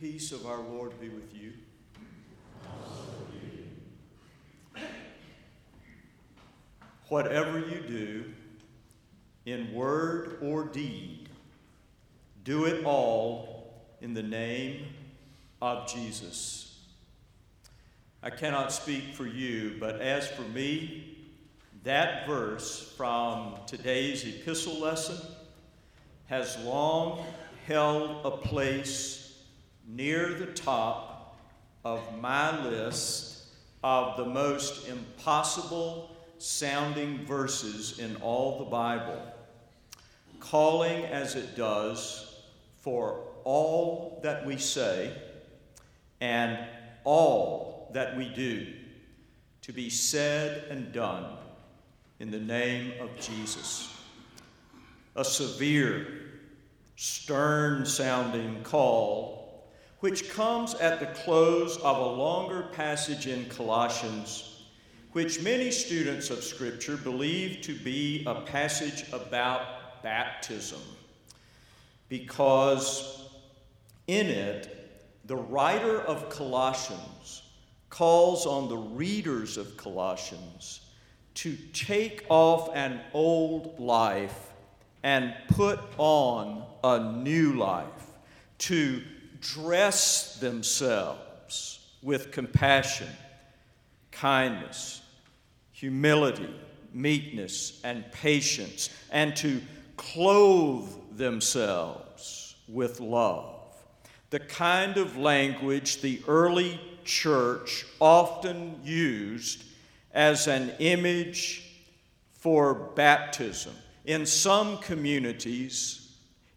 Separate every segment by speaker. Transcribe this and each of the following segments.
Speaker 1: peace of our Lord be with you. Whatever you do, in word or deed, do it all in the name of Jesus. I cannot speak for you, but as for me, that verse from today's epistle lesson has long held a place near the top of my list of the most impossible sounding verses in all the Bible, calling as it does for all that we say and all that we do to be said and done in the name of Jesus. A severe, stern sounding call, which comes at the close of a longer passage in Colossians, which many students of Scripture believe to be a passage about baptism, because in it, the writer of Colossians calls on the readers of Colossians to take off an old life and put on a new life, to dress themselves with compassion, kindness, humility, meekness, and patience, and to clothe themselves with love. The kind of language the early church often used as an image for baptism. In some communities,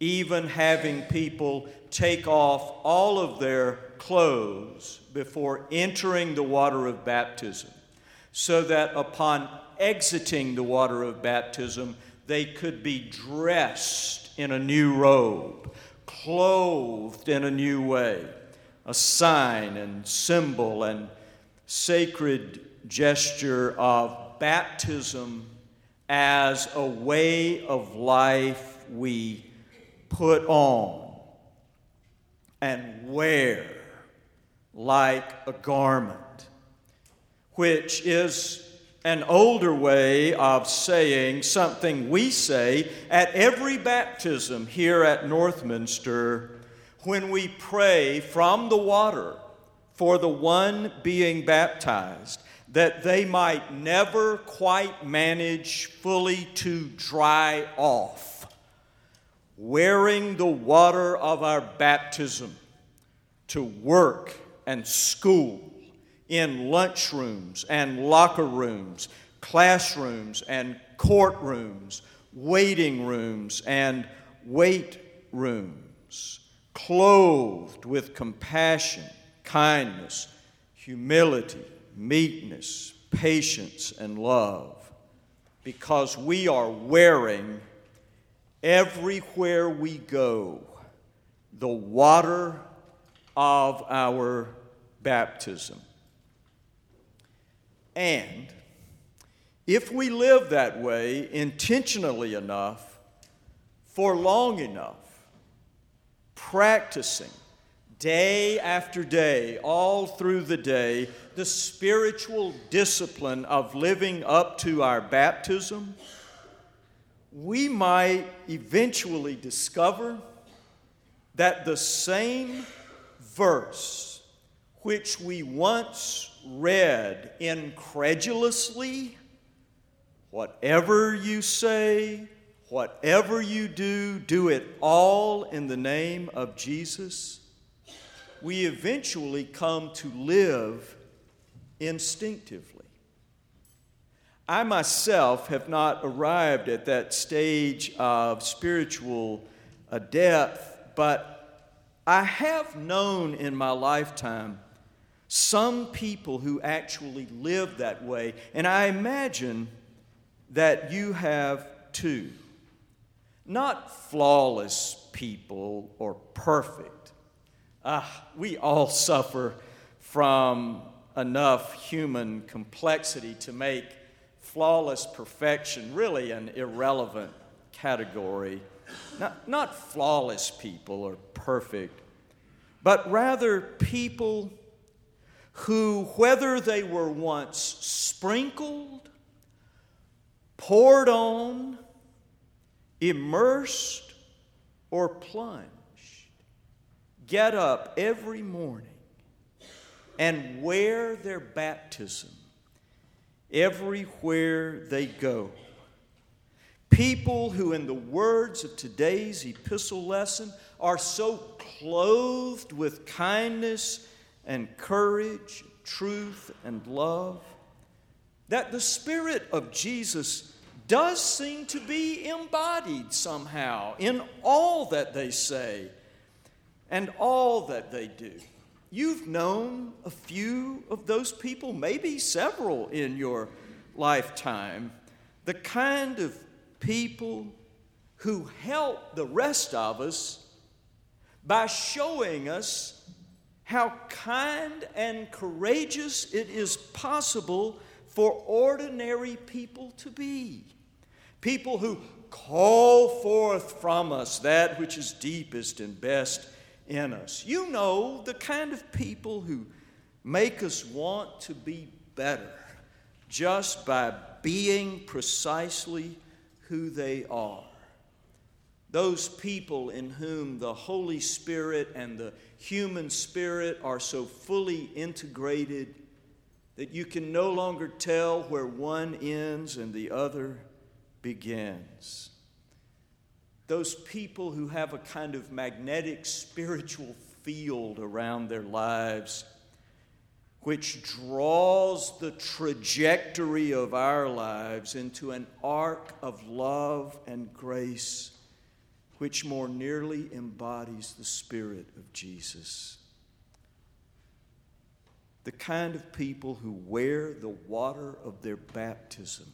Speaker 1: even having people take off all of their clothes before entering the water of baptism, so that upon exiting the water of baptism, they could be dressed in a new robe, clothed in a new way, a sign and symbol and sacred gesture of baptism as a way of life we put on and wear like a garment, which is an older way of saying something we say at every baptism here at Northminster when we pray from the water for the one being baptized that they might never quite manage fully to dry off, wearing the water of our baptism to work and school, in lunchrooms and locker rooms, classrooms and courtrooms, waiting rooms and weight rooms, clothed with compassion, kindness, humility, meekness, patience, and love, because we are wearing everywhere we go the water of our baptism. And if we live that way intentionally enough, for long enough, practicing day after day, all through the day, the spiritual discipline of living up to our baptism, we might eventually discover that the same verse which we once read incredulously, whatever you say, whatever you do, do it all in the name of Jesus, we eventually come to live instinctively. I myself have not arrived at that stage of spiritual uh, depth, but I have known in my lifetime some people who actually live that way, and I imagine that you have too. Not flawless people or perfect. Ah, we all suffer from enough human complexity to make flawless perfection really an irrelevant category. Not, not flawless people or perfect, but rather people who, whether they were once sprinkled, poured on, immersed, or plunged, get up every morning and wear their baptism everywhere they go. People who, in the words of today's epistle lesson, are so clothed with kindness and courage, truth and love, that the Spirit of Jesus does seem to be embodied somehow in all that they say and all that they do. You've known a few of those people, maybe several in your lifetime, the kind of people who help the rest of us by showing us how kind and courageous it is possible for ordinary people to be. People who call forth from us that which is deepest and best in us. You know the kind of people who make us want to be better just by being precisely who they are. Those people in whom the Holy Spirit and the human spirit are so fully integrated that you can no longer tell where one ends and the other begins. Those people who have a kind of magnetic spiritual field around their lives, which draws the trajectory of our lives into an arc of love and grace, which more nearly embodies the Spirit of Jesus. The kind of people who wear the water of their baptism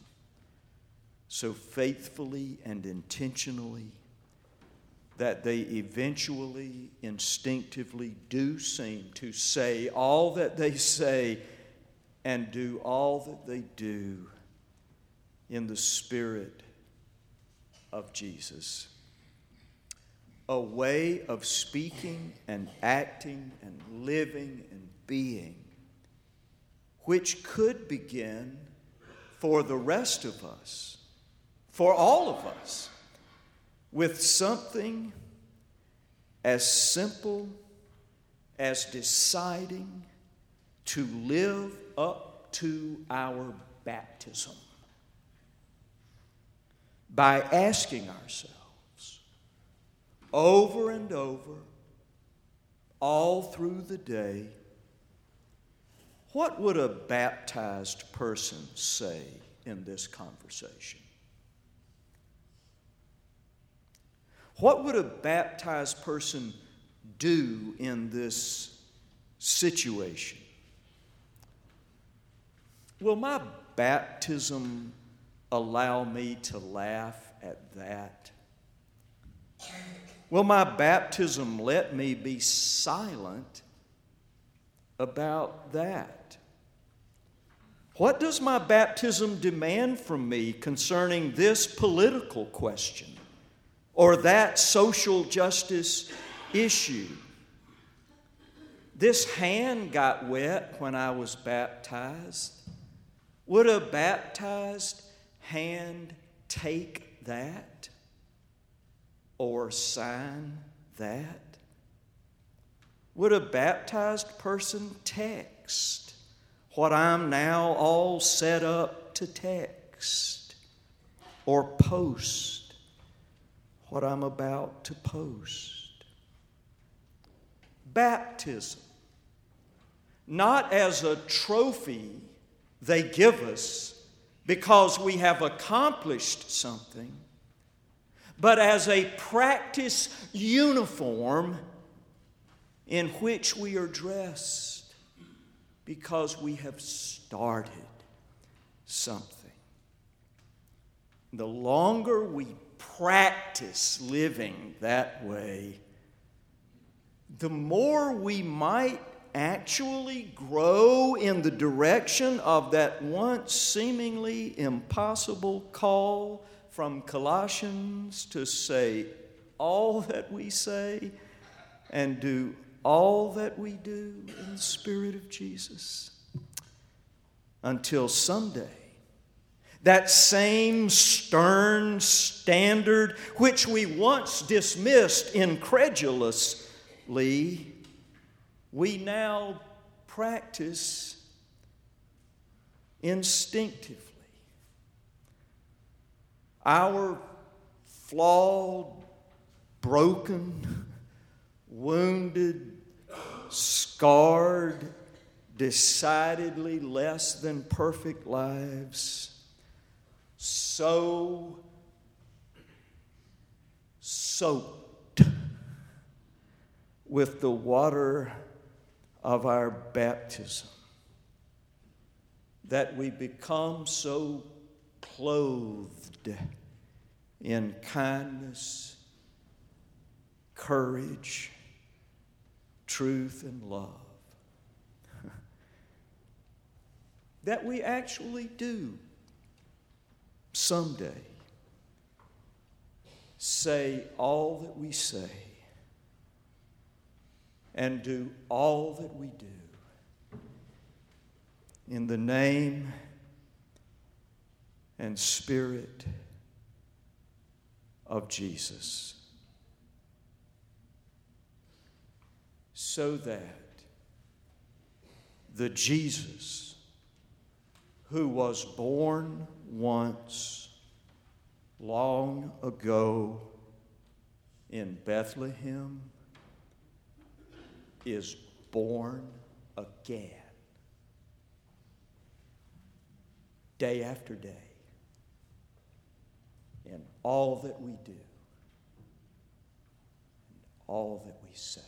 Speaker 1: so faithfully and intentionally that they eventually, instinctively do seem to say all that they say and do all that they do in the Spirit of Jesus. A way of speaking and acting and living and being which could begin for the rest of us, for all of us, with something as simple as deciding to live up to our baptism by asking ourselves over and over, all through the day, what would a baptized person say in this conversation? What would a baptized person do in this situation? Will my baptism allow me to laugh at that? Will my baptism let me be silent about that? What does my baptism demand from me concerning this political question or that social justice issue? This hand got wet when I was baptized. Would a baptized hand take that or sign that? Would a baptized person text what I'm now all set up to text or post what I'm about to post. Baptism, not as a trophy they give us because we have accomplished something, but as a practice uniform in which we are dressed because we have started something. The longer we practice living that way, the more we might actually grow in the direction of that once seemingly impossible call from Colossians to say all that we say and do all that we do in the Spirit of Jesus. Until someday, that same stern standard which we once dismissed incredulously, we now practice instinctively. Our flawed, broken, wounded, scarred, decidedly less than perfect lives so soaked with the water of our baptism that we become so clothed in kindness, courage, truth, and love. that we actually do someday say all that we say and do all that we do in the name and spirit of Jesus. So that the Jesus who was born once, long ago, in Bethlehem, is born again, day after day, in all that we do and all that we say.